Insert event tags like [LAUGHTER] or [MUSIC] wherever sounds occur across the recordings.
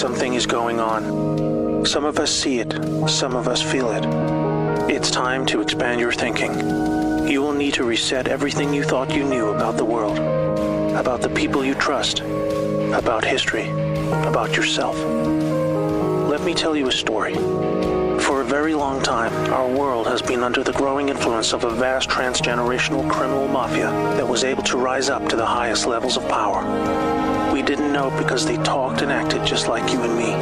Something is going on. Some of us see it, some of us feel it. It's time to expand your thinking. You will need to reset everything you thought you knew about the world, about the people you trust, about history, about yourself. Let me tell you a story. For a very long time, our world has been under the growing influence of a vast transgenerational criminal mafia that was able to rise up to the highest levels of power. Didn't know because they talked and acted just like you and me.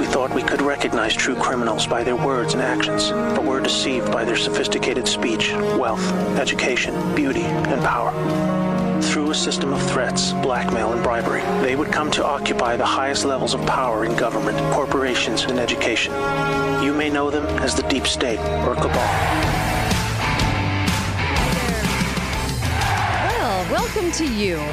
We thought we could recognize true criminals by their words and actions, but were deceived by their sophisticated speech, wealth, education, beauty, and power. Through a system of threats, blackmail, and bribery, they would come to occupy the highest levels of power in government, corporations, and education. You may know them as the deep state or cabal. Well, welcome to you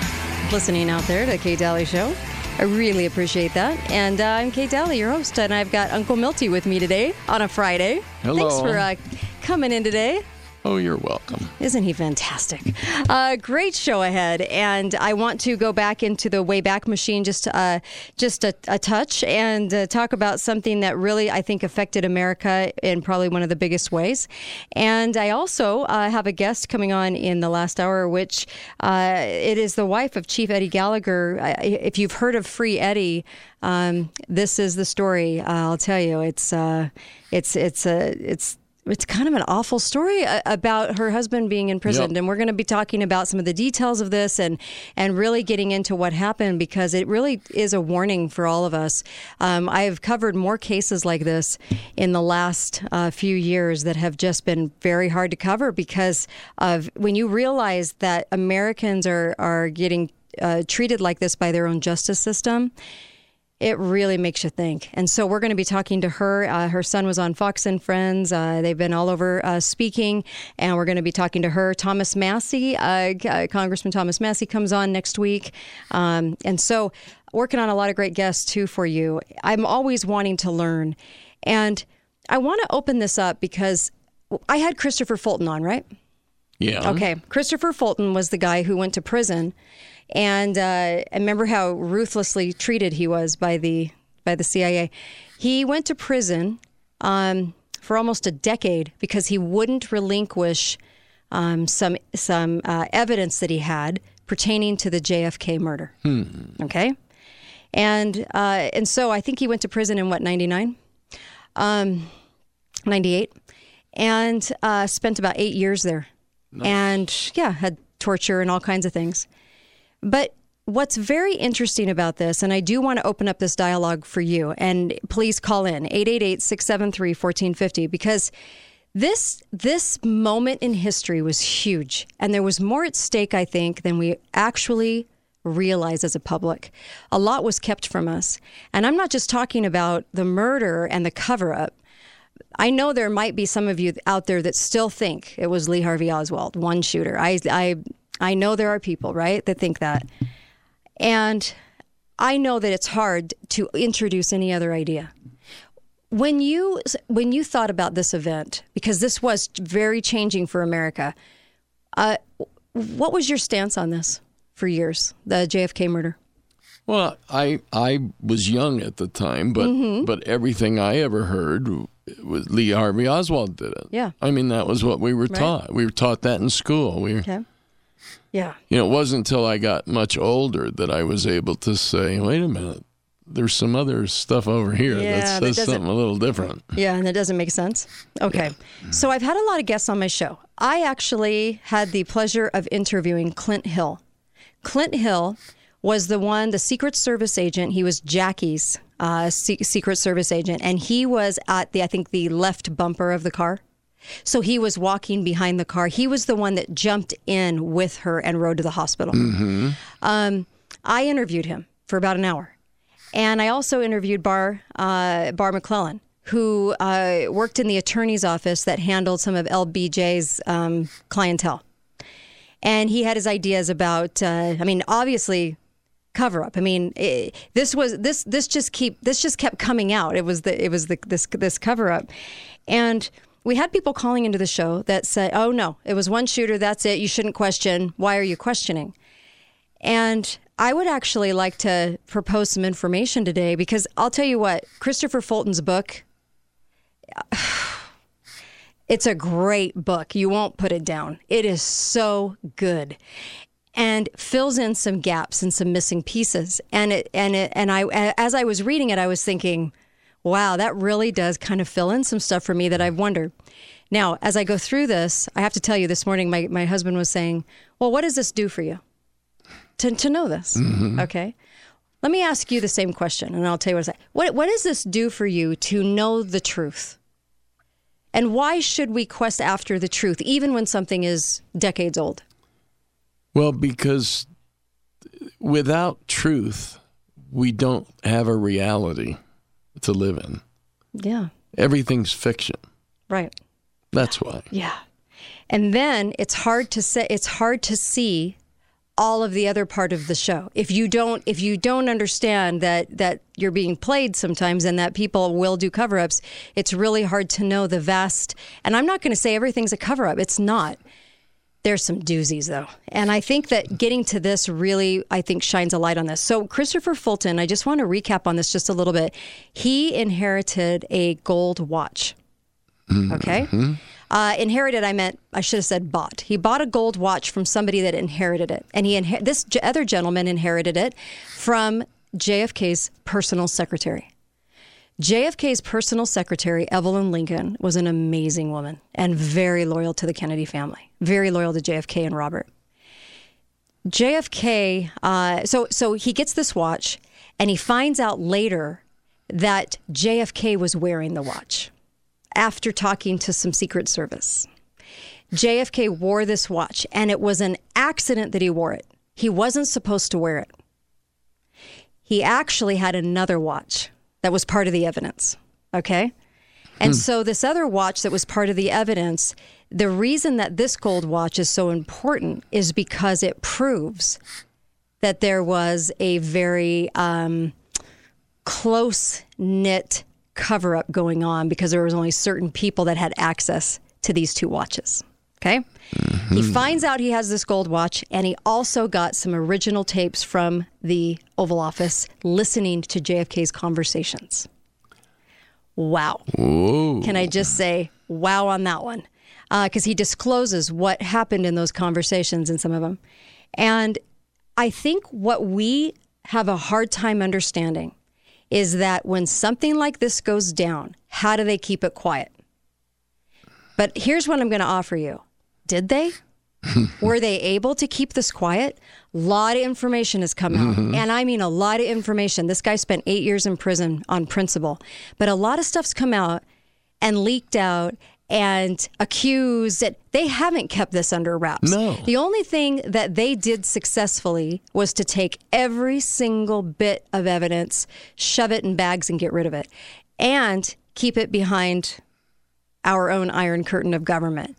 listening out there to Kate Dalley Show. I really appreciate that. And uh, I'm Kate Dalley, your host, and I've got Uncle Milty with me today on a Friday. Hello. Thanks for uh, coming in today. Oh, you're welcome. Isn't he fantastic? Uh, great show ahead, and I want to go back into the Wayback Machine just uh, just a, a touch and uh, talk about something that really I think affected America in probably one of the biggest ways. And I also uh, have a guest coming on in the last hour, which uh, it is the wife of Chief Eddie Gallagher. If you've heard of Free Eddie, um, this is the story. I'll tell you, it's uh, it's it's a it's it's kind of an awful story uh, about her husband being imprisoned Yep. and we're going to be talking about some of the details of this and and really getting into what happened because it really is a warning for all of us um, i've covered more cases like this in the last uh, few years that have just been very hard to cover because of when you realize that americans are are getting uh, treated like this by their own justice system it really makes you think. And so we're going to be talking to her. Uh, her son was on Fox and Friends. Uh, they've been all over uh, speaking, and we're going to be talking to her. Thomas Massie, uh, uh, Congressman Thomas Massie, comes on next week. Um, and so working on a lot of great guests too for you. I'm always wanting to learn. And I want to open this up because I had Christopher Fulton on, right? Yeah. Okay. Christopher Fulton was the guy who went to prison, and uh, I remember how ruthlessly treated he was by the by the CIA. He went to prison um, for almost a decade because he wouldn't relinquish um, some some uh, evidence that he had pertaining to the JFK murder. Okay, and uh, and so I think he went to prison in what ninety nine. Um, 98 and uh, spent about eight years there and yeah had torture and all kinds of things but what's very interesting about this and i do want to open up this dialogue for you and please call in 888-673-1450 because this this moment in history was huge and there was more at stake i think than we actually realize as a public. A lot was kept from us. And i'm not just talking about the murder and the cover up I know there might be some of you out there that still think it was Lee Harvey Oswald, one shooter. I, I, I know there are people, right, that think that. And I know that it's hard to introduce any other idea. When you when you thought about this event, because this was very changing for America, uh, what was your stance on this for years, the JFK murder? Well, I I was young at the time, but Mm-hmm. but everything I ever heard was Lee Harvey Oswald did it. Yeah. I mean that was what we were taught. We were taught that in school. We, Okay. Yeah. you know, it wasn't until I got much older that I was able to say, "Wait a minute, there's some other stuff over here Yeah, that that says doesn't- something a little different." Yeah, and that doesn't make sense. Okay. So I've had a lot of guests on my show. I actually had the pleasure of interviewing Clint Hill. Clint Hill was the one, the Secret Service agent. He was Jackie's uh, se- Secret Service agent, and he was at the, I think, the left bumper of the car. So he was walking behind the car. He was the one that jumped in with her and rode to the hospital. Um, I interviewed him for about an hour. And I also interviewed Barr uh, Barr McClellan, who uh, worked in the attorney's office that handled some of LBJ's um, clientele. And he had his ideas about, uh, I mean, obviously, cover up. I mean, it, this was this this just keep this just kept coming out. It was the it was the this this cover up, and we had people calling into the show that said, "Oh no, it was one shooter. That's it. You shouldn't question. Why are you questioning?" And I would actually like to propose some information today because I'll tell you what, Christopher Fulton's book, [SIGHS] it's a great book. You won't put it down. It is so good and fills in some gaps and some missing pieces. And it and it and I as I was reading it, I was thinking, wow, that really does kind of fill in some stuff for me that I've wondered. Now, as I go through this, I have to tell you this morning my, my husband was saying, Well, what does this do for you? To to know this. Mm-hmm. Okay. Let me ask you the same question and I'll tell you what I say. What what does this do for you to know the truth? And why should we quest after the truth, even when something is decades old? Well, because without truth, we don't have a reality to live in. Yeah, Everything's fiction. right. That's why. Yeah. And then it's hard to say it's hard to see all of the other part of the show. If you don't if you don't understand that that you're being played sometimes and that people will do cover-ups, it's really hard to know the vast and I'm not going to say everything's a cover-up. It's not. There's some doozies though. And I think that getting to this really I think shines a light on this. So Christopher Fulton, I just want to recap on this just a little bit. He inherited a gold watch. Okay. Uh, inherited, I meant, I should have said bought. He bought a gold watch from somebody that inherited it. And he inher- this other gentleman inherited it from JFK's personal secretary. JFK's personal secretary, Evelyn Lincoln, was an amazing woman and very loyal to the Kennedy family, very loyal to JFK and Robert. JFK, uh, so so he gets this watch, and he finds out later that JFK was wearing the watch after talking to some Secret Service. JFK wore this watch, and it was an accident that he wore it. He wasn't supposed to wear it. He actually had another watch that was part of the evidence. Okay. And so, this other watch that was part of the evidence, the reason that this gold watch is so important is because it proves that there was a very um, close knit cover up going on because there was only certain people that had access to these two watches. Okay. He mm-hmm. finds out he has this gold watch, and he also got some original tapes from the Oval Office listening to JFK's conversations. Wow. Can I just say wow on that one? Uh, because he discloses what happened in those conversations in some of them. And I think what we have a hard time understanding is that when something like this goes down, how do they keep it quiet? But here's what I'm going to offer you. Did they? [LAUGHS] Were they able to keep this quiet? A lot of information has come out. Mm-hmm. And I mean a lot of information. This guy spent eight years in prison on principle. But a lot of stuff's come out and leaked out and accused that they haven't kept this under wraps. No. The only thing that they did successfully was to take every single bit of evidence, shove it in bags, and get rid of it, and keep it behind our own iron curtain of government.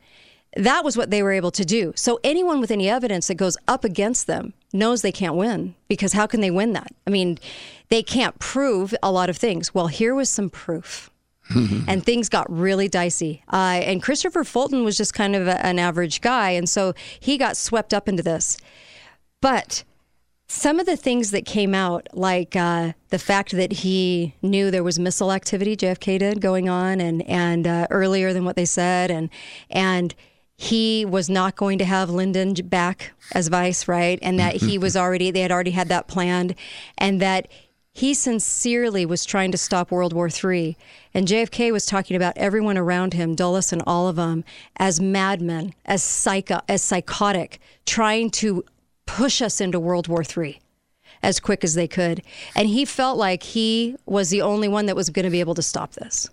That was what they were able to do. So anyone with any evidence that goes up against them knows they can't win because how can they win that? I mean, they can't prove a lot of things. Well, here was some proof. [LAUGHS] and things got really dicey. Uh, and Christopher Fulton was just kind of a, an average guy. And so he got swept up into this. But some of the things that came out, like uh, the fact that he knew there was missile activity, JFK did, going on, and and uh, earlier than what they said, and and he was not going to have Lyndon back as vice, right? And that he was already they had already had that planned, and that he sincerely was trying to stop World War III. And JFK was talking about everyone around him, Dulles and all of them, as madmen, as psycho, as psychotic, trying to push us into World War III as quick as they could. And he felt like he was the only one that was going to be able to stop this.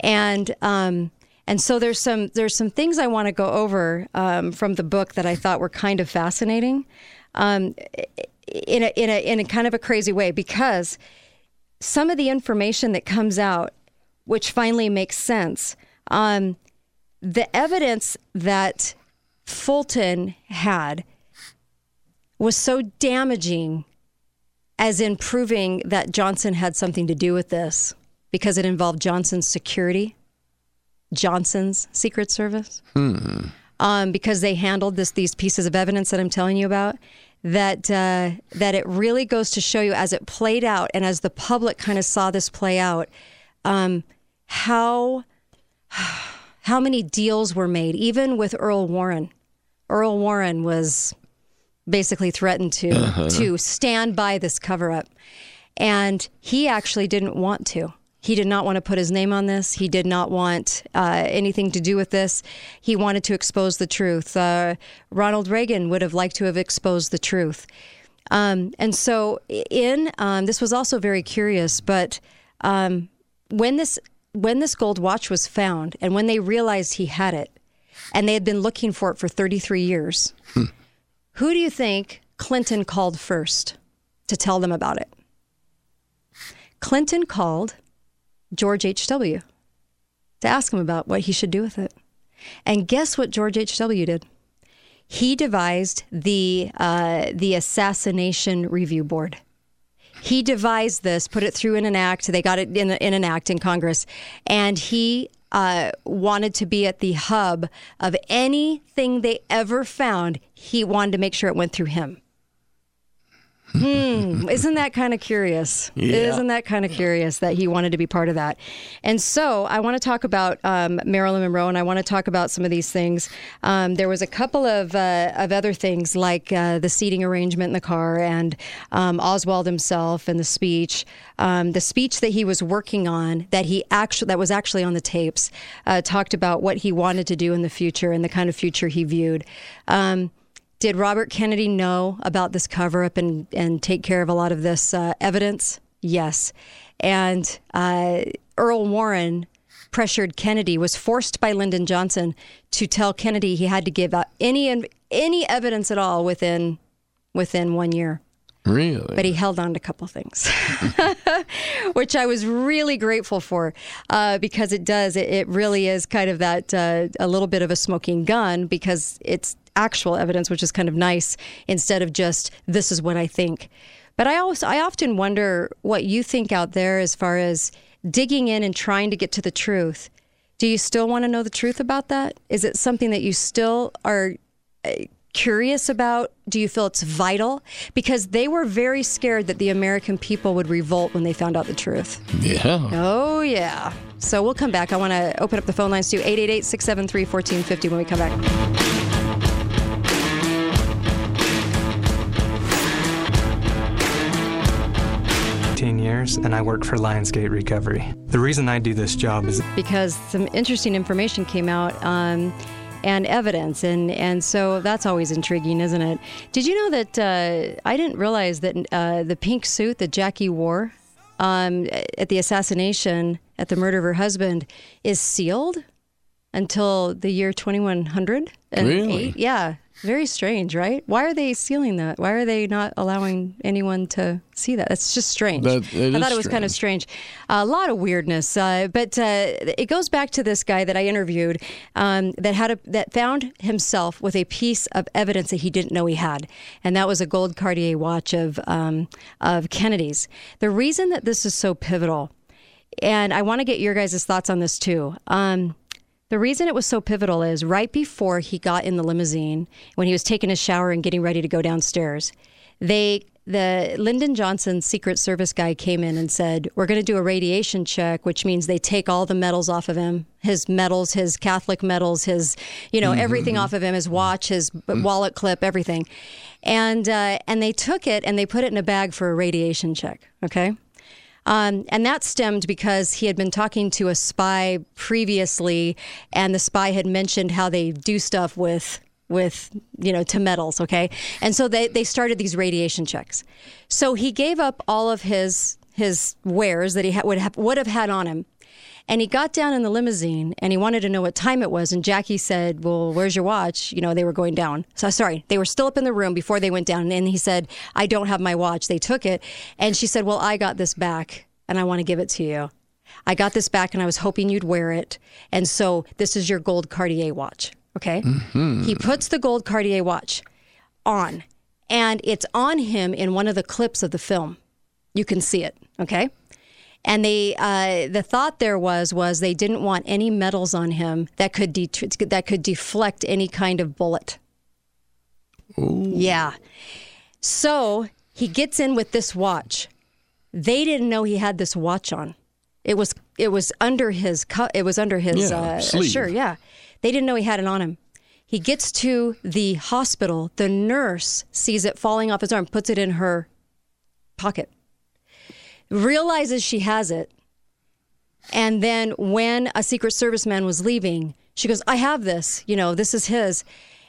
And um, and so there's some there's some things I want to go over um, from the book that I thought were kind of fascinating, um, in a in a in a kind of a crazy way because some of the information that comes out, which finally makes sense, um, the evidence that Fulton had was so damaging as in proving that Johnson had something to do with this because it involved Johnson's security, Johnson's Secret Service, um, because they handled this these pieces of evidence that I'm telling you about. that uh, that it really goes to show you as it played out and as the public kind of saw this play out, um, how [SIGHS] how many deals were made, even with Earl Warren. Earl Warren was basically threatened to uh-huh. to stand by this cover up, and he actually didn't want to. He did not want to put his name on this. He did not want uh, anything to do with this. He wanted to expose the truth. Uh, Ronald Reagan would have liked to have exposed the truth. Um, and so, in um, this was also very curious, but um, when this when this gold watch was found, and when they realized he had it, and they had been looking for it for 33 years, hmm. who do you think Clinton called first to tell them about it? Clinton called George H.W. to ask him about what he should do with it. And guess what George H.W. did? He devised the uh, the assassination review board. He devised this, put it through in an act. They got it in, in an act in Congress, and he uh, wanted to be at the hub of anything they ever found. He wanted to make sure it went through him hmm, isn't that kind of curious? Yeah. Isn't that kind of curious that he wanted to be part of that? And so I want to talk about um, Marilyn Monroe, and I want to talk about some of these things. Um, there was a couple of uh, of other things like uh, the seating arrangement in the car, and um, Oswald himself, and the speech. Um, the speech that he was working on, that he actually that was actually on the tapes, uh, talked about what he wanted to do in the future and the kind of future he viewed. Um, did Robert Kennedy know about this cover up and, and take care of a lot of this uh, evidence? Yes. And uh, Earl Warren pressured Kennedy, was forced by Lyndon Johnson to tell Kennedy he had to give up any any evidence at all within within one year. Really? But he held on to a couple things, [LAUGHS] which I was really grateful for uh, because it does. It, it, really is kind of that uh, a little bit of a smoking gun because it's actual evidence, which is kind of nice instead of just this is what I think. But I also I often wonder what you think out there as far as digging in and trying to get to the truth. Do you still want to know the truth about that? Is it something that you still are uh, curious about? Do you feel it's vital? Because they were very scared that the American people would revolt when they found out the truth. Yeah. Oh, yeah. So we'll come back. I want to open up the phone lines to 888 673 1450 when we come back. 15 years and I work for Lionsgate Recovery. The reason I do this job is because some interesting information came out. Um, and evidence, and and so that's always intriguing, isn't it? Did you know that uh, I didn't realize that uh, the pink suit that Jackie wore um, at the assassination, at the murder of her husband, is sealed until the year 2100. Really? Yeah. Very strange, right? Why are they sealing that? Why are they not allowing anyone to see that? That's just strange. That, I thought it was strange. kind of strange. A lot of weirdness, uh, but uh, it goes back to this guy that I interviewed um, that had a, that found himself with a piece of evidence that he didn't know he had, and that was a gold Cartier watch of um, of Kennedy's. The reason that this is so pivotal, and I want to get your guys' thoughts on this too. Um, the reason it was so pivotal is right before he got in the limousine, when he was taking a shower and getting ready to go downstairs, they the Lyndon Johnson Secret Service guy came in and said, "We're going to do a radiation check, which means they take all the medals off of him, his medals, his Catholic medals, his you know mm-hmm. everything off of him, his watch, his mm-hmm. wallet clip, everything." And uh, and they took it and they put it in a bag for a radiation check. Okay. Um, and that stemmed because he had been talking to a spy previously, and the spy had mentioned how they do stuff with with you know to metals okay? And so they, they started these radiation checks. So he gave up all of his his wares that he ha- would have would have had on him and he got down in the limousine and he wanted to know what time it was. And Jackie said, Well, where's your watch? You know, they were going down. So sorry, they were still up in the room before they went down. And he said, I don't have my watch. They took it. And she said, Well, I got this back and I want to give it to you. I got this back and I was hoping you'd wear it. And so this is your gold Cartier watch. Okay. Mm-hmm. He puts the gold Cartier watch on and it's on him in one of the clips of the film. You can see it. Okay and they uh, the thought there was was they didn't want any metals on him that could de- that could deflect any kind of bullet. Ooh. Yeah. So he gets in with this watch. They didn't know he had this watch on. It was it was under his cu- it was under his Yeah, uh, sleeve. shirt. Yeah, they didn't know he had it on him. He gets to the hospital. The nurse sees it falling off his arm, puts it in her pocket, realizes she has it, and then when a Secret Service man was leaving, she goes, I have this, you know, this is his.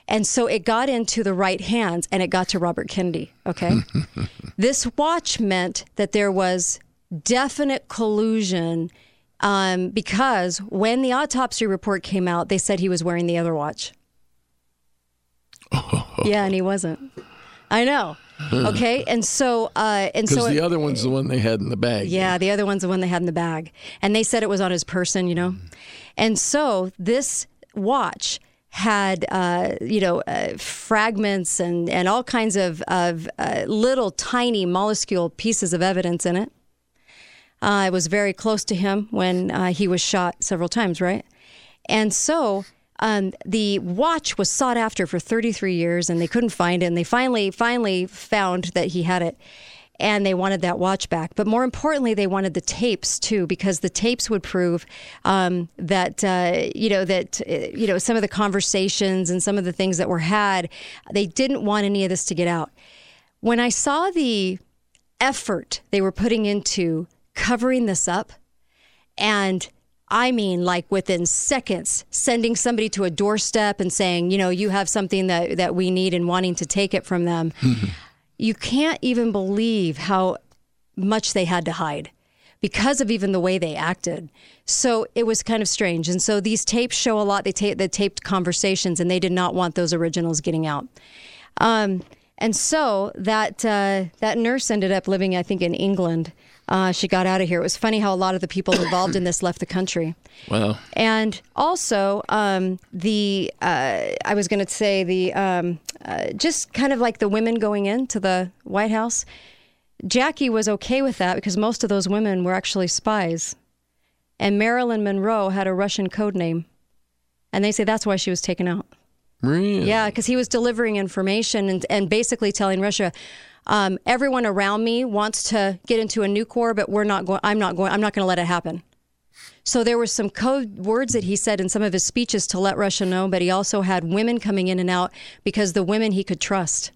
And so it got into the right hands and it got to Robert Kennedy. Okay. [LAUGHS] this watch meant that there was definite collusion um, because when the autopsy report came out, they said he was wearing the other watch. [LAUGHS] yeah, and he wasn't. I know. Okay. And so, uh, and so. the it- other one's the one they had in the bag. yeah, the other one's the one they had in the bag. And they said it was on his person, you know? And so this watch had, uh, you know, uh, fragments and, and all kinds of, of uh, little tiny minuscule pieces of evidence in it. Uh, it was very close to him when uh, he was shot several times, right? And so um, the watch was sought after for 33 years, and they couldn't find it. And they finally, finally found that he had it, and they wanted that watch back. But more importantly, they wanted the tapes too, because the tapes would prove um, that uh, you know that uh, you know some of the conversations and some of the things that were had. They didn't want any of this to get out. When I saw the effort they were putting into covering this up, and I mean, like within seconds, sending somebody to a doorstep and saying, you know, you have something that, that we need and wanting to take it from them. you can't even believe how much they had to hide because of even the way they acted. So it was kind of strange. And so these tapes show a lot. They, ta- they taped conversations and they did not want those originals getting out. Um, and so that uh, that nurse ended up living, I think, in England. Uh, she got out of here. It was funny how a lot of the people involved in this left the country. [COUGHS] Wow. And also, um, the uh, I was going to say the um, uh, just kind of like the women going into the White House. Jackie was okay with that because most of those women were actually spies, and Marilyn Monroe had a Russian code name, and they say that's why she was taken out. Really? Yeah, because he was delivering information and, and basically telling Russia, um, everyone around me wants to get into a new core, but we're not going. I'm not going. I'm not going to let it happen. So there were some code words that he said in some of his speeches to let Russia know, but he also had women coming in and out because the women he could trust.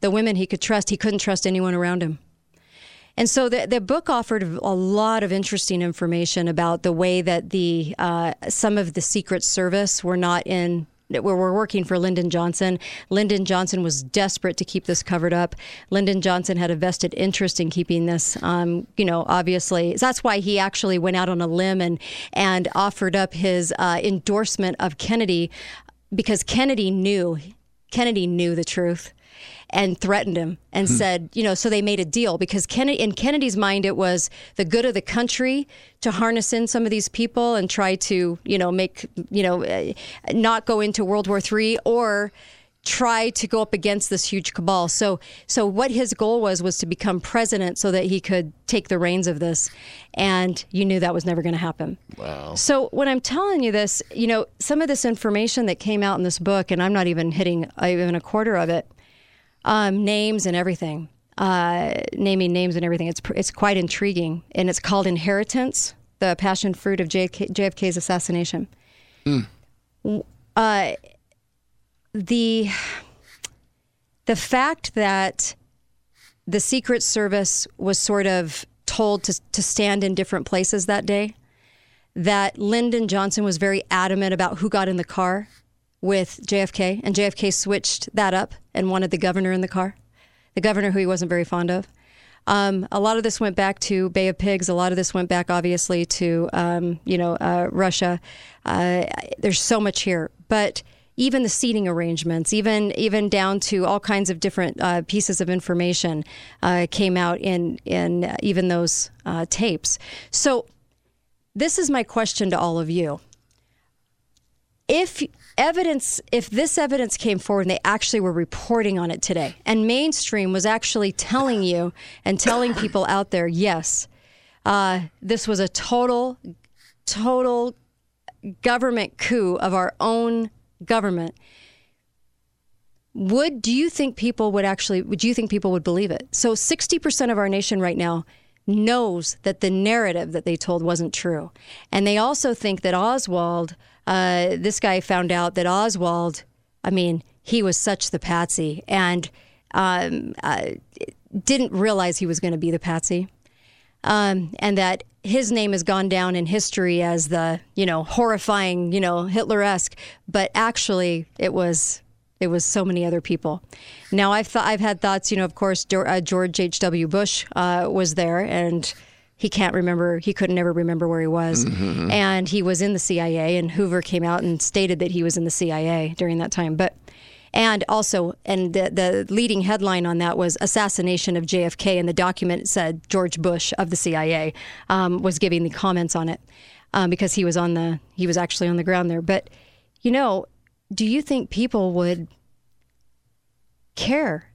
The women he could trust, he couldn't trust anyone around him. And so the, the book offered a lot of interesting information about the way that the uh, some of the Secret Service were not in where we're working for Lyndon Johnson. Lyndon Johnson was desperate to keep this covered up. Lyndon Johnson had a vested interest in keeping this. Um, you know, obviously, that's why he actually went out on a limb and and offered up his uh, endorsement of Kennedy because Kennedy knew Kennedy knew the truth and threatened him and said, you know, so they made a deal because Kennedy, in Kennedy's mind, it was the good of the country to harness in some of these people and try to, you know, make, you know, uh, not go into World War III or try to go up against this huge cabal. So, so what his goal was was to become president so that he could take the reins of this, and you knew that was never going to happen. Wow. So when I'm telling you this, you know, some of this information that came out in this book, and I'm not even hitting even a quarter of it, um, names and everything, uh, naming names and everything. It's it's quite intriguing, and it's called Inheritance: The Passion Fruit of JFK, JFK's Assassination. W- Uh, the the fact that the Secret Service was sort of told to to stand in different places that day that Lyndon Johnson was very adamant about who got in the car with JFK, and JFK switched that up and wanted the governor in the car, the governor who he wasn't very fond of. Um, a lot of this went back to Bay of Pigs. A lot of this went back, obviously, to um, you know uh, Russia. Uh, there's so much here, but even the seating arrangements, even even down to all kinds of different uh, pieces of information, uh, came out in in uh, even those uh, tapes. So this is my question to all of you. If evidence, if this evidence came forward and they actually were reporting on it today, and mainstream was actually telling you and telling people out there, yes, uh, this was a total, total government coup of our own government. would do you think people would actually would you think people would believe it? So 60% of our nation right now knows that the narrative that they told wasn't true. And they also think that Oswald, uh, this guy found out that Oswald, I mean, he was such the patsy and um, uh, didn't realize he was going to be the patsy. Um, and that his name has gone down in history as the, you know, horrifying, you know, Hitler esque, but actually it was it was so many other people. Now I've th- I've had thoughts. You know, of course, uh, George H. W. Bush uh, was there, and he can't remember. He couldn't ever remember where he was, mm-hmm. and he was in the CIA. And Hoover came out and stated that he was in the CIA during that time. But and also, and the, the leading headline on that was assassination of JFK, and the document said George Bush of the CIA um, was giving the comments on it um, because he was on the he was actually on the ground there. But you know, do you think people would care?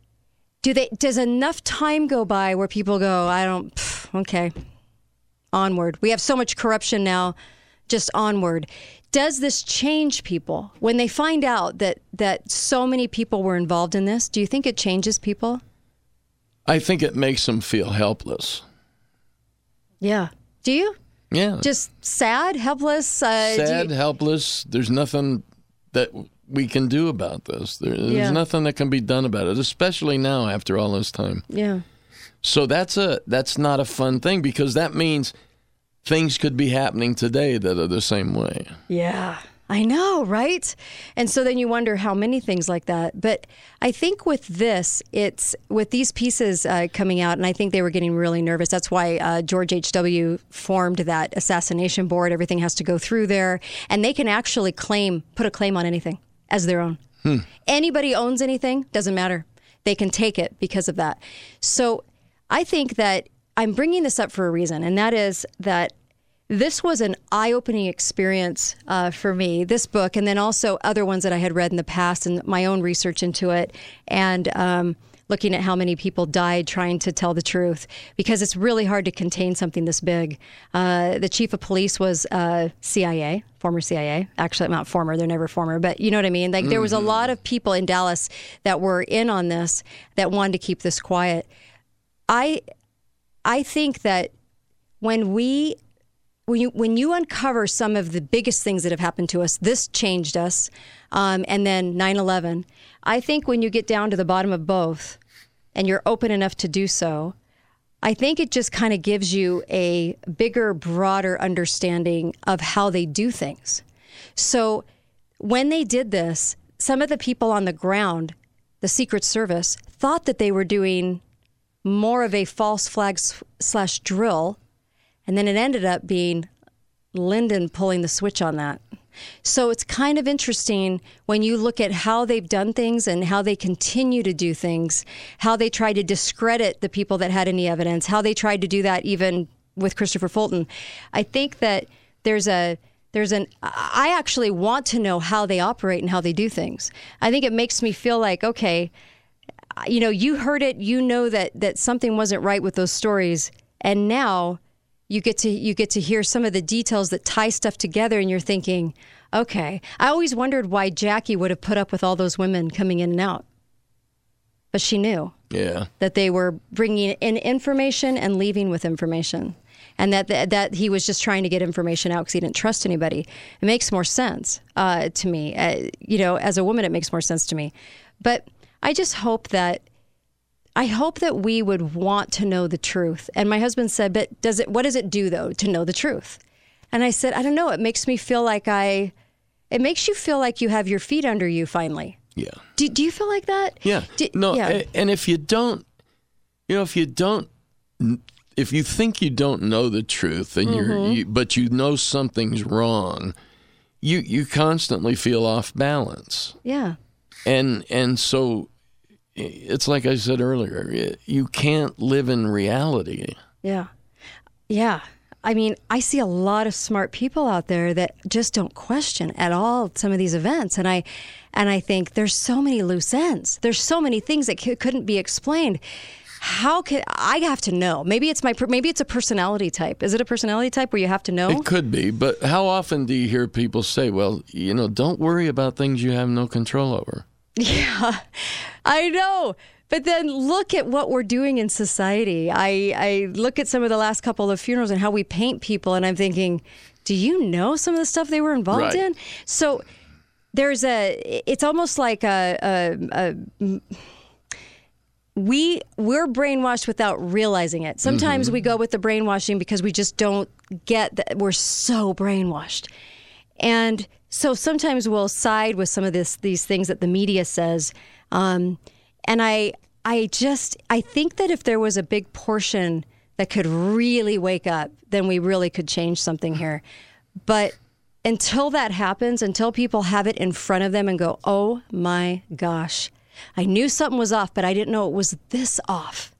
Do they? Does enough time go by where people go, I don't. Pff, okay, onward. We have so much corruption now. Just onward. Does this change people when they find out that that so many people were involved in this? Do you think it changes people? I think it makes them feel helpless. Yeah. Do you? Yeah. Just sad, helpless. Uh, sad, you... helpless. There's nothing that we can do about this. There, there's yeah. nothing that can be done about it, especially now after all this time. Yeah. So that's a that's not a fun thing because that means things could be happening today that are the same way. Yeah. I know, right? And so then you wonder how many things like that. But I think with this, it's with these pieces uh, coming out, and I think they were getting really nervous. That's why uh, George H.W. formed that assassination board. Everything has to go through there, and they can actually claim, put a claim on anything as their own. Hmm. Anybody owns anything, doesn't matter. They can take it because of that. So I think that I'm bringing this up for a reason, and that is that this was an eye opening experience uh, for me, this book, and then also other ones that I had read in the past and my own research into it. And, um, looking at how many people died trying to tell the truth because it's really hard to contain something this big. Uh, the chief of police was uh, CIA, former CIA. Actually, I'm not former, they're never former, but you know what I mean? Like, there was a mm-hmm. lot of people in Dallas that were in on this that wanted to keep this quiet. I, I think that when we when you when you uncover some of the biggest things that have happened to us, this changed us, um, and then 9/11. I think when you get down to the bottom of both, and you're open enough to do so, I think it just kind of gives you a bigger, broader understanding of how they do things. So when they did this, some of the people on the ground, the Secret Service, thought that they were doing more of a false flag slash drill and then it ended up being Lyndon pulling the switch on that. So it's kind of interesting when you look at how they've done things and how they continue to do things, how they try to discredit the people that had any evidence, how they tried to do that even with Christopher Fulton. I think that there's a there's an I actually want to know how they operate and how they do things. I think it makes me feel like okay, you know, you heard it, you know that that something wasn't right with those stories. And now you get to you get to hear some of the details that tie stuff together and you're thinking okay. I always wondered why jackie would have put up with all those women coming in and out. But she knew yeah. that they were bringing in information and leaving with information. And that that, that he was just trying to get information out because he didn't trust anybody. It makes more sense uh, to me. Uh, you know as a woman it makes more sense to me. But i just hope that I hope that we would want to know the truth. And my husband said, "But does it? What does it do though to know the truth?" And I said, "I don't know. It makes me feel like I. It makes you feel like you have your feet under you finally." Yeah. Do, do you feel like that? Yeah. Do, no. Yeah. And if you don't, you know, if you don't, if you think you don't know the truth, and mm-hmm. you're, you, but you know something's wrong, you you constantly feel off balance. Yeah. And and so it's like I said earlier, you can't live in reality. Yeah. Yeah. I mean, I see a lot of smart people out there that just don't question at all some of these events, and I, and I think there's so many loose ends. There's so many things that c- couldn't be explained. How can I have to know? Maybe it's my maybe it's a personality type. Is it a personality type where you have to know? It could be, but how often do you hear people say, "Well, you know, don't worry about things you have no control over." [LAUGHS] Yeah, I know. But then look at what we're doing in society. I, I look at some of the last couple of funerals and how we paint people, and I'm thinking, do you know some of the stuff they were involved Right. in? So there's a, it's almost like a, a, a we we're brainwashed without realizing it. Sometimes mm-hmm. we go with the brainwashing because we just don't get that we're so brainwashed. And so sometimes we'll side with some of this these things that the media says. Um, and I I just I think that if there was a big portion that could really wake up, then we really could change something here. But until that happens, until people have it in front of them and go, "Oh my gosh, I knew something was off, but I didn't know it was this off."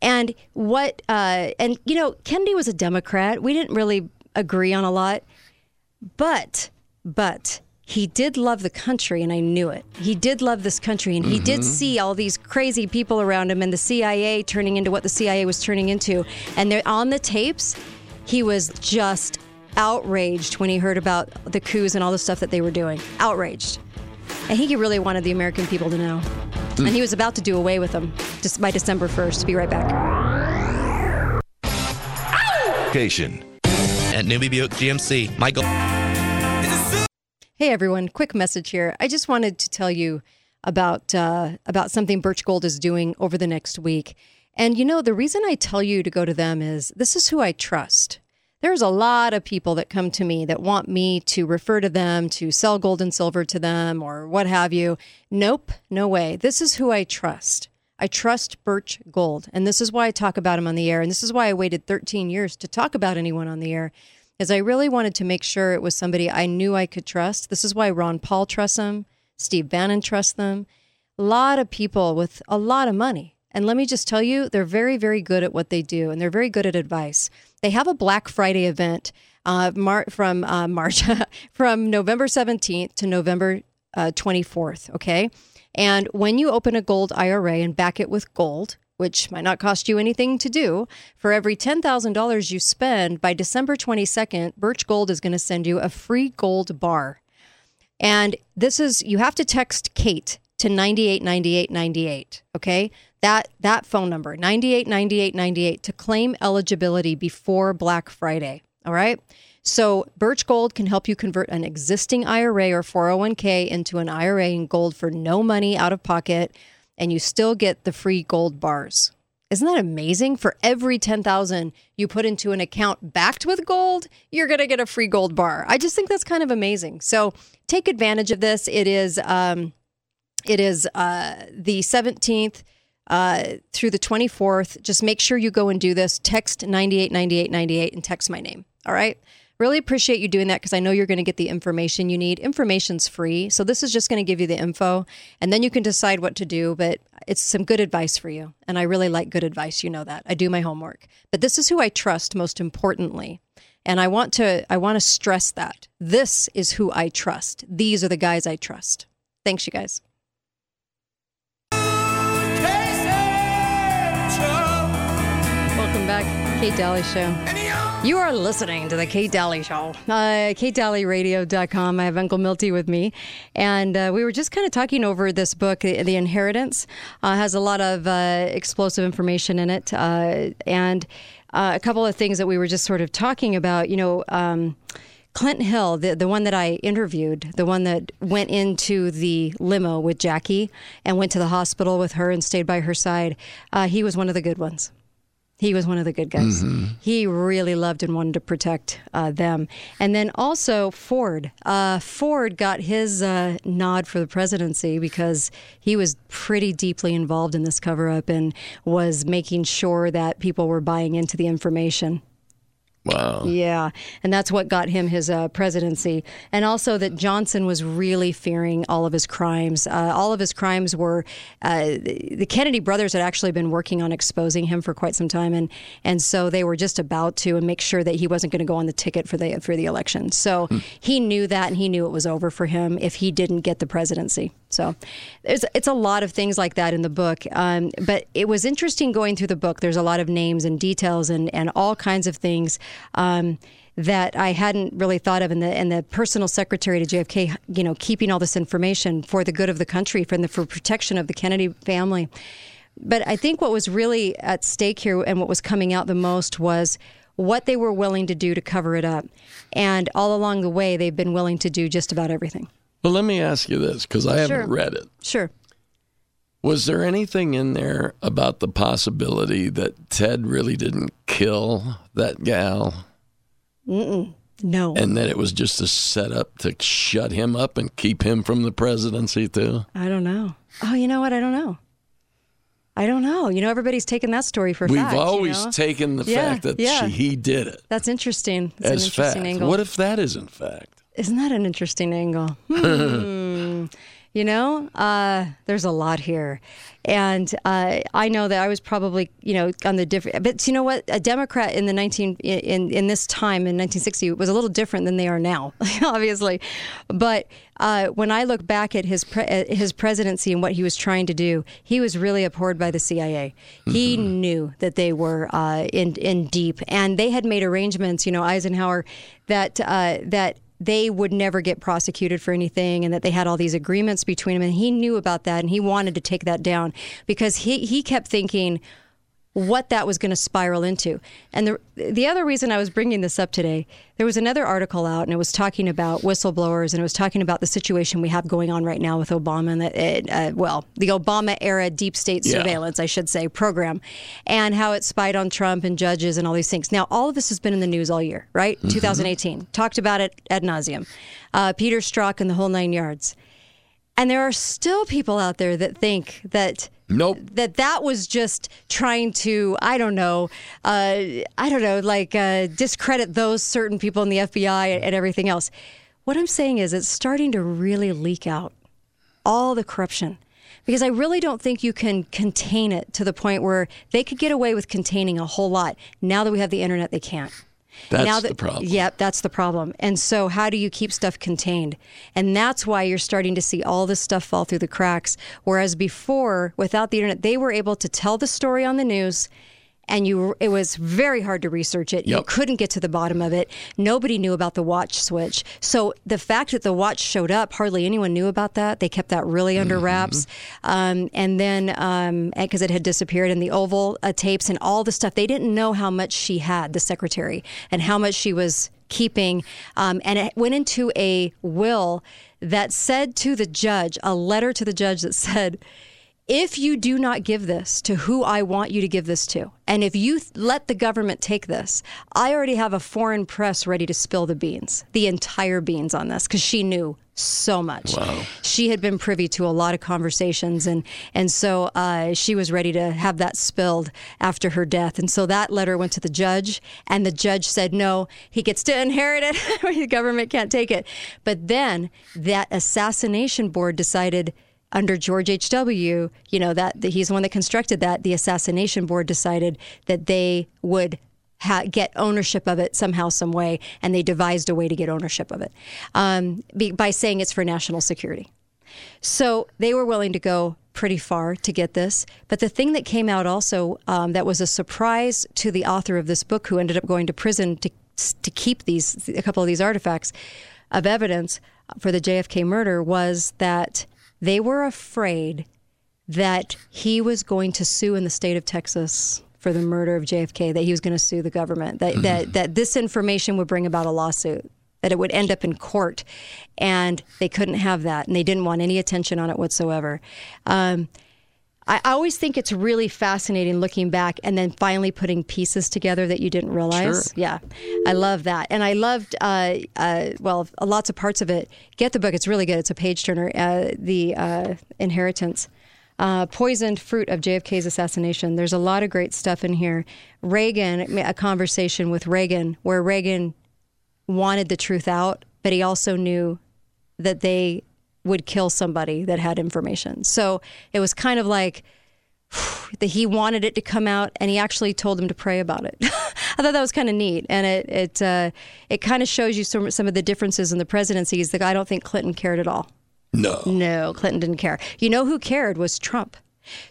And what, uh, and you know, Kennedy was a Democrat. We didn't really agree on a lot, but, but he did love the country, and I knew it. He did love this country, and he did mm-hmm. see all these crazy people around him and the CIA turning into what the CIA was turning into. And they're on the tapes, he was just outraged when he heard about the coups and all the stuff that they were doing. Outraged. I think he really wanted the American people to know. And he was about to do away with them just by December 1st. Be right back. Location. At Newbie Buick GMC, Michael. Hey everyone, quick message here. I just wanted to tell you about uh, about something Birch Gold is doing over the next week. And you know, the reason I tell you to go to them is this is who I trust. There's a lot of people that come to me that want me to refer to them, to sell gold and silver to them, or what have you. Nope, no way. This is who I trust. I trust Birch Gold. And this is why I talk about him on the air. And this is why I waited 13 years to talk about anyone on the air, is I really wanted to make sure it was somebody I knew I could trust. This is why Ron Paul trusts them, Steve Bannon trusts them. A lot of people with a lot of money. And let me just tell you, they're very, very good at what they do, and they're very good at advice. They have a Black Friday event uh, Mar- from uh, March, [LAUGHS] from November 17th to November uh, 24th. Okay. And when you open a gold IRA and back it with gold, which might not cost you anything to do, for every $10,000 you spend by December 22nd, Birch Gold is going to send you a free gold bar. And this is you have to text Kate to 989898, okay? That that phone number, 989898 to claim eligibility before Black Friday, all right? So Birch Gold can help you convert an existing IRA or 401k into an IRA in gold for no money out of pocket and you still get the free gold bars. Isn't that amazing? For every 10,000 you put into an account backed with gold, you're going to get a free gold bar. I just think that's kind of amazing. So take advantage of this. It is um, it is uh, the 17th uh, through the 24th. Just make sure you go and do this. Text 989898 and text my name. All right. Really appreciate you doing that because I know you're going to get the information you need. Information's free. So this is just going to give you the info and then you can decide what to do. But it's some good advice for you. And I really like good advice. You know that. I do my homework. But this is who I trust most importantly. And I want to I want to stress that. This is who I trust. These are the guys I trust. Thanks, you guys. Welcome back, Kate Dalley Show. You are listening to the Kate Dalley Show. Uh, KateDalleyRadio.com. I have Uncle Milty with me. And uh, we were just kind of talking over this book, The Inheritance. Uh, has a lot of uh, explosive information in it. Uh, and uh, a couple of things that we were just sort of talking about. You know, um, Clint Hill, the, the one that I interviewed, the one that went into the limo with Jackie and went to the hospital with her and stayed by her side, uh, he was one of the good ones. He was one of the good guys. He really loved and wanted to protect uh, them. And then also Ford. Uh, Ford got his uh, nod for the presidency because he was pretty deeply involved in this cover up and was making sure that people were buying into the information. Wow. Yeah, and that's what got him his uh, presidency. And also that Johnson was really fearing all of his crimes. Uh, all of his crimes were uh, the Kennedy brothers had actually been working on exposing him for quite some time, and and so they were just about to and make sure that he wasn't going to go on the ticket for the for the election. So he knew that, and he knew it was over for him if he didn't get the presidency. So there's it's a lot of things like that in the book. Um, but it was interesting going through the book. There's a lot of names and details and and all kinds of things. Um, that I hadn't really thought of, and the and the personal secretary to JFK, you know, keeping all this information for the good of the country, for the for protection of the Kennedy family. But I think what was really at stake here, and what was coming out the most was what they were willing to do to cover it up. And all along the way, they've been willing to do just about everything. Well, let me ask you this because I haven't read it. Sure. Was there anything in there about the possibility that Ted really didn't kill that gal No. and that it was just a setup to shut him up and keep him from the presidency, too? I don't know. Oh, you know what? I don't know. I don't know. You know, everybody's taken that story for We've fact. you always know? taken the Yeah, fact that yeah. she, he did it That's interesting. That's an as interesting fact. angle. What if that isn't fact? Isn't that an interesting angle? [LAUGHS] Hmm. You know, uh, there's a lot here. And uh, I know that I was probably, you know, on the different, but you know what? A Democrat in the 19, in, in this time in 1960 was a little different than they are now, [LAUGHS] obviously. But uh, when I look back at his, pre- his presidency and what he was trying to do, he was really abhorred by the CIA. He knew that they were uh, in, in deep and they had made arrangements, you know, Eisenhower, that, uh, that, they would never get prosecuted for anything and that they had all these agreements between them. And he knew about that and he wanted to take that down because he, he kept thinking what that was going to spiral into. And the the other reason I was bringing this up today, there was another article out and it was talking about whistleblowers and it was talking about the situation we have going on right now with Obama and that it, uh, well, the Obama era deep state Yeah. surveillance, I should say, program and how it spied on Trump and judges and all these things. Now, all of this has been in the news all year, right? 2018. Talked about it ad nauseum. Uh, Peter Strzok and the whole nine yards. And there are still people out there that think that Nope. that that was just trying to I don't know uh, I don't know like uh, discredit those certain people in the FBI and everything else. What I'm saying is it's starting to really leak out all the corruption because I really don't think you can contain it to the point where they could get away with containing a whole lot. Now that we have the internet, they can't. That's now the problem. Yep, that's the problem. And so, how do you keep stuff contained? And that's why you're starting to see all this stuff fall through the cracks. Whereas before, without the internet, they were able to tell the story on the news. And you, it was very hard to research it. You couldn't get to the bottom of it. Nobody knew about the watch switch. So the fact that the watch showed up, hardly anyone knew about that. They kept that really under wraps. Um, and then, because it had disappeared, and the Oval uh, tapes and all the stuff, they didn't know how much she had, the secretary, and how much she was keeping. Um, and it went into a will that said to the judge, a letter to the judge that said, if you do not give this to who I want you to give this to, and if you th- let the government take this, I already have a foreign press ready to spill the beans, the entire beans on this, because she knew so much. She had been privy to a lot of conversations, and and so uh, she was ready to have that spilled after her death. And so that letter went to the judge, and the judge said no, he gets to inherit it. [LAUGHS] the government can't take it. But then that assassination board decided under George H.W., you know, that, that he's the one that constructed that, the assassination board decided that they would ha- get ownership of it somehow, some way, and they devised a way to get ownership of it um, be, by saying it's for national security. So they were willing to go pretty far to get this. But the thing that came out also um, that was a surprise to the author of this book, who ended up going to prison to to keep these a couple of these artifacts of evidence for the JFK murder, was that they were afraid that he was going to sue in the state of Texas for the murder of JFK, that he was going to sue the government, that, that, that this information would bring about a lawsuit, that it would end up in court. And they couldn't have that. And they didn't want any attention on it whatsoever. Um, I always think it's really fascinating looking back and then finally putting pieces together that you didn't realize. Sure. Yeah, I love that, and I loved uh, uh, well lots of parts of it. Get the book; it's really good. It's a page turner. Uh, the uh, Inheritance. Uh, poisoned fruit of JFK's assassination. There's a lot of great stuff in here. Reagan, a conversation with Reagan, where Reagan wanted the truth out, but he also knew that they would kill somebody that had information. So it was kind of like [SIGHS] that he wanted it to come out, and he actually told him to pray about it. [LAUGHS] I thought that was kind of neat, and it it uh, it kind of shows you some some of the differences in the presidencies. That I don't think Clinton cared at all. No. No, Clinton didn't care. You know who cared was Trump.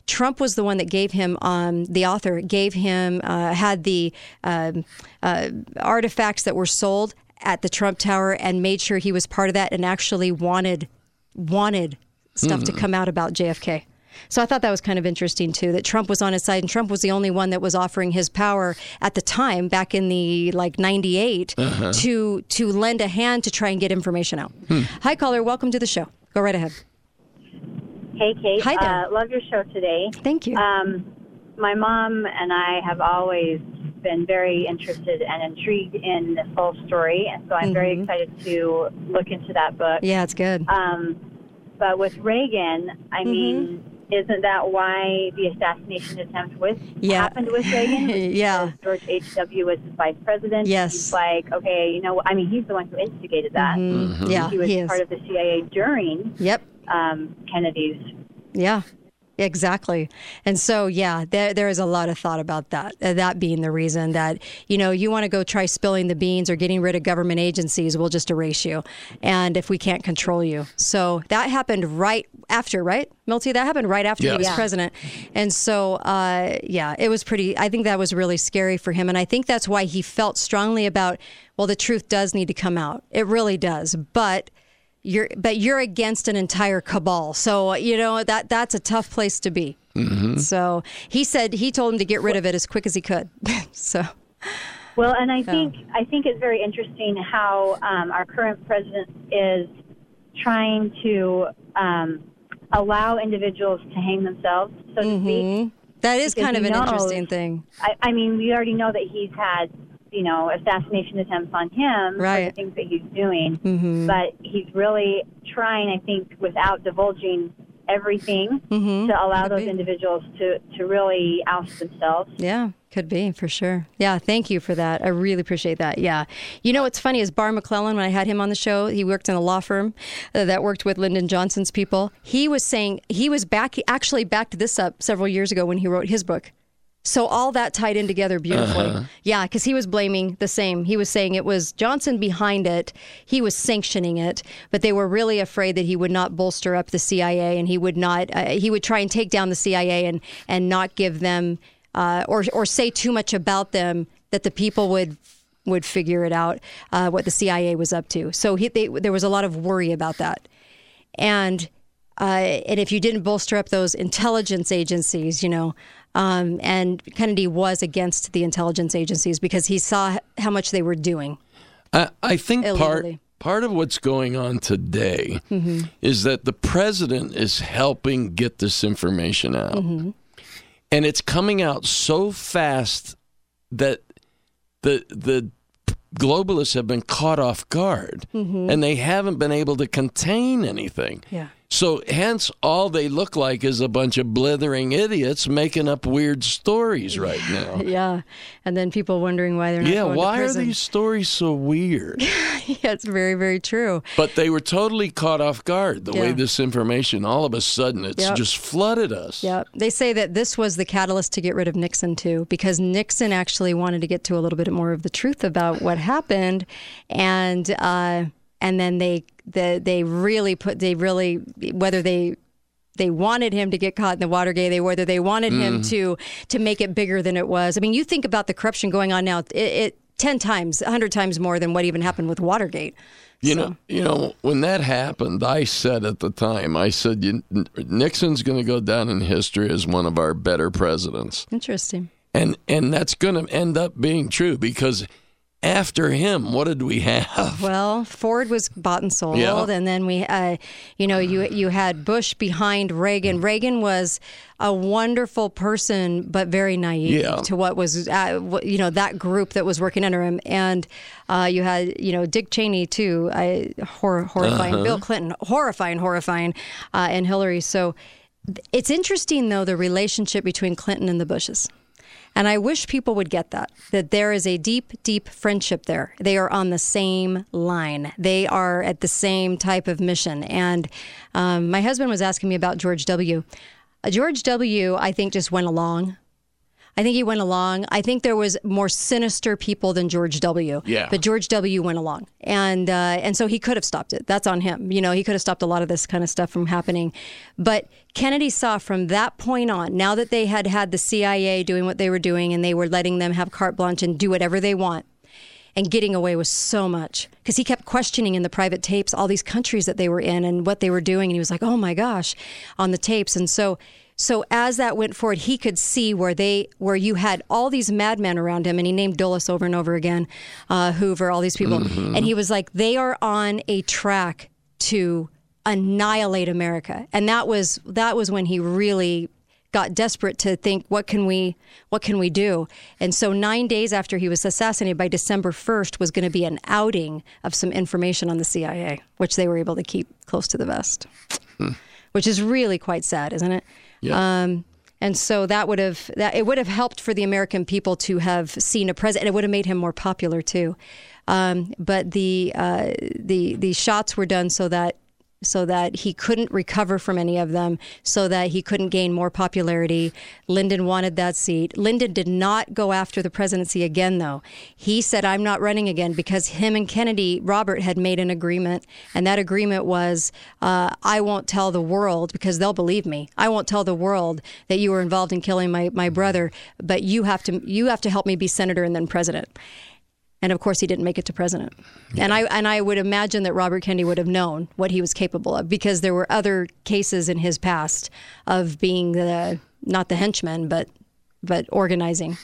Trump was the one that gave him, um, the author gave him, uh, had the um, uh, artifacts that were sold at the Trump Tower and made sure he was part of that and actually wanted wanted stuff to come out about JFK. So I thought that was kind of interesting too that Trump was on his side and Trump was the only one that was offering his power at the time back in the like 98 to to lend a hand to try and get information out. Hi caller, welcome to the show. Go right ahead. Hey, Kate. Hi there. Uh, love your show today. Thank you. Um, my mom and I have always been very interested and intrigued in this whole story, and so I'm very Mhm. excited to look into that book. yeah, it's good. Um, but with Reagan, I Mm-hmm. mean, isn't that why the assassination attempt with Yeah. happened with Reagan? [LAUGHS] Yeah. George H. W. was his vice president. Yes. He's like, okay, you know, I mean, he's the one who instigated that. Mhm. Yeah, He was he is. part of the CIA during Yep. um, Kennedy's Yeah, exactly. And so, yeah, there, there is a lot of thought about that. uh, That being the reason that, you know, you want to go try spilling the beans or getting rid of government agencies, we'll just erase you. And if we can't control you. So that happened right after, right? Milty, that happened right after he was Yeah. president. And so, uh, yeah, it was pretty, I think that was really scary for him. And I think that's why he felt strongly about, well, the truth does need to come out. It really does. But, you're but you're against an entire cabal. So you know that that's a tough place to be. So he said he told him to get rid of it as quick as he could. [LAUGHS] So. Well, and I think I think it's very interesting how um, our current president is trying to um, allow individuals to hang themselves, so to speak. that is Because kind of an knows- interesting thing. I, I mean, we already know that he's had, you know, assassination attempts on him for the things that he's doing, Mhm. but he's really trying, I think, without divulging everything, Mhm. to allow Could those be. individuals to to really oust themselves. yeah could be for sure yeah thank you for that i really appreciate that yeah you know what's funny is Barr McClellan when i had him on the show he worked in a law firm uh, that worked with lyndon johnson's people he was saying he was back he actually backed this up several years ago when he wrote his book So all that tied in together beautifully. Uh-huh. Yeah, because he was blaming the same. He was saying it was Johnson behind it. He was sanctioning it, but they were really afraid that he would not bolster up the CIA and he would not. Uh, he would try and take down the CIA and and not give them uh, or or say too much about them that the people would would figure it out uh, what the CIA was up to. So he, they, there was a lot of worry about that and uh, and if you didn't bolster up those intelligence agencies, you know, um, and Kennedy was against the intelligence agencies because he saw how much they were doing. I, I think part Illegally. part of what's going on today mm-hmm. is that the president is helping get this information out, mm-hmm. and it's coming out so fast that the the globalists have been caught off guard, mm-hmm. and they haven't been able to contain anything. Yeah. So, hence, all they look like is a bunch of blithering idiots making up weird stories right now. [LAUGHS] Yeah, and then people wondering why they're not Yeah, why to are these stories so weird? [LAUGHS] yeah, it's very, very true. But they were totally caught off guard the way this information, all of a sudden, it's Yep. just flooded us. Yeah, they say that this was the catalyst to get rid of Nixon too, because Nixon actually wanted to get to a little bit more of the truth about what happened, and uh, and then they the, they really put they really whether they they wanted him to get caught in the Watergate, they whether they wanted him mm. to to make it bigger than it was. I mean, you think about the corruption going on now, it, it ten times, a hundred times more than what even happened with Watergate. You So- know, you know, when that happened, I said at the time, I said, you, Nixon's going to go down in history as one of our better presidents, Interesting. and and that's going to end up being true because after him, what did we have? Well, Ford was bought and sold, Yeah. and then we, uh, you know, you you had Bush behind Reagan. Reagan was a wonderful person, but very naive Yeah. to what was, uh, you know, that group that was working under him. And uh, you had, you know, Dick Cheney too, hor- horrifying. Bill Clinton, horrifying, horrifying, uh, and Hillary. So it's interesting though the relationship between Clinton and the Bushes. And I wish people would get that, that there is a deep, deep friendship there. They are on the same line. They are at the same type of mission. And um, my husband was asking me about George W. Uh, George W., I think, just went along. I think he went along. I think there was more sinister people than George W. Yeah. But George W. went along, and uh, and so he could have stopped it. That's on him. You know, he could have stopped a lot of this kind of stuff from happening. But Kennedy saw from that point on, now that they had had the CIA doing what they were doing, and they were letting them have carte blanche and do whatever they want and getting away with so much because he kept questioning in the private tapes all these countries that they were in and what they were doing and he was like oh my gosh on the tapes and so so as that went forward he could see where they where you had all these madmen around him and he named dulles over and over again uh, hoover all these people. And he was like they are on a track to annihilate america. And that was that was when he really got desperate to think what can we what can we do? And so 9 days after he was assassinated by December 1st was going to be an outing of some information on the CIA which they were able to keep close to the vest. Which is really quite sad isn't it Yeah. um, and so that would have that it would have helped for the American people to have seen a president. It would have made him more popular too. Um, but the uh, the the shots were done so that so that he couldn't recover from any of them, so that he couldn't gain more popularity. Lyndon wanted that seat. Lyndon did not go after the presidency again, though. He said, I'm not running again because him and Kennedy, Robert, had made an agreement. And that agreement was uh, I won't tell the world because they'll believe me. I won't tell the world that you were involved in killing my, my brother, but you have to you have to help me be senator and then president. And of course, he didn't make it to president. And I and I would imagine that Robert Kennedy would have known what he was capable of because there were other cases in his past of being the not the henchman, but but organizing.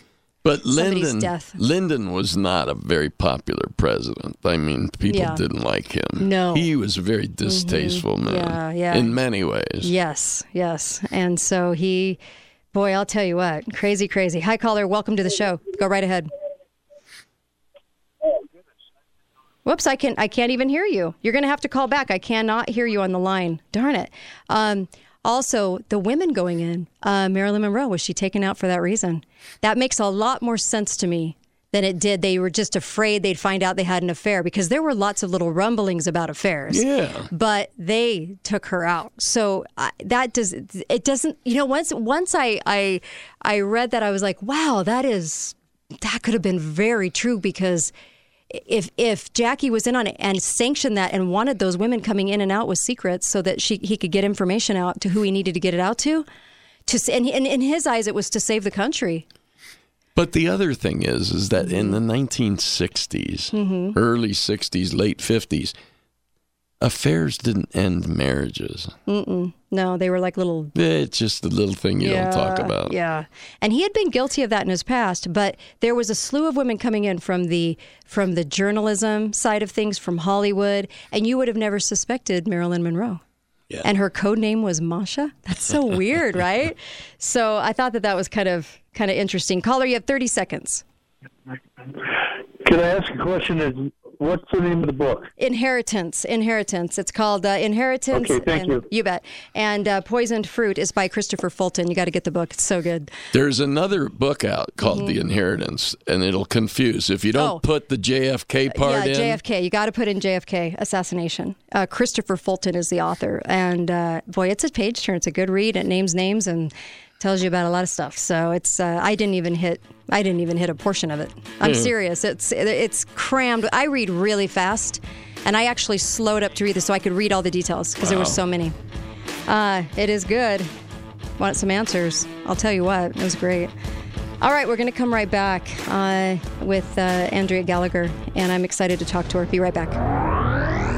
But Lyndon. Lyndon was not a very popular president. I mean, people Yeah. didn't like him. No. he was a very mm-hmm. distasteful man. Yeah, yeah. In many ways. Yes, yes. And so he, boy, I'll tell you what, crazy, crazy. Hi, caller. Welcome to the show. Go right ahead. Whoops, I can I can't even hear you. You're going to have to call back. I cannot hear you on the line. Darn it. Um, also, the women going in, uh, Marilyn Monroe, was she taken out for that reason? That makes a lot more sense to me than it did. They were just afraid they'd find out they had an affair because there were lots of little rumblings about affairs Yeah. but they took her out. So I, that does it doesn't you know once once I I I read that I was like wow that is that could have been very true because if if Jackie was in on it and sanctioned that and wanted those women coming in and out with secrets so that she he could get information out to who he needed to get it out to to and, and in his eyes it was to save the country. But the other thing is, is that in the 1960s, Mm-hmm. early 60s, late 50s, affairs didn't end marriages. No, they were like little eh, It's just the little thing you don't talk about. Yeah, and he had been guilty of that in his past, but there was a slew of women coming in from the from the journalism side of things, from Hollywood, and you would have never suspected Marilyn Monroe. Yeah. And her code name was Masha. That's so [LAUGHS] weird, right? So I thought that that was kind of kind of interesting. Caller, you have thirty seconds. Can I ask a question? Is what's the name of the book? Inheritance, Inheritance. It's called uh, Inheritance. Okay, thank and- you. You bet. And uh, Poisoned Fruit is by Christopher Fulton. You got to get the book. It's so good. There's another book out called The Inheritance, and it'll confuse. If you don't Mm-hmm. Oh. put the JFK part yeah, in, Yeah, JFK. You got to put in JFK assassination. Uh, Christopher Fulton is the author, and uh, boy, it's a page turn. It's a good read. It names names and tells you about a lot of stuff. So it's. Uh, I didn't even hit. I didn't even hit a portion of it. I'm serious. It's it's crammed. I read really fast, and I actually slowed up to read this so I could read all the details because there were so many. Uh, it is good. Want some answers? I'll tell you what. It was great. All right, we're going to come right back uh, with uh, Andrea Gallagher, and I'm excited to talk to her. Be right back.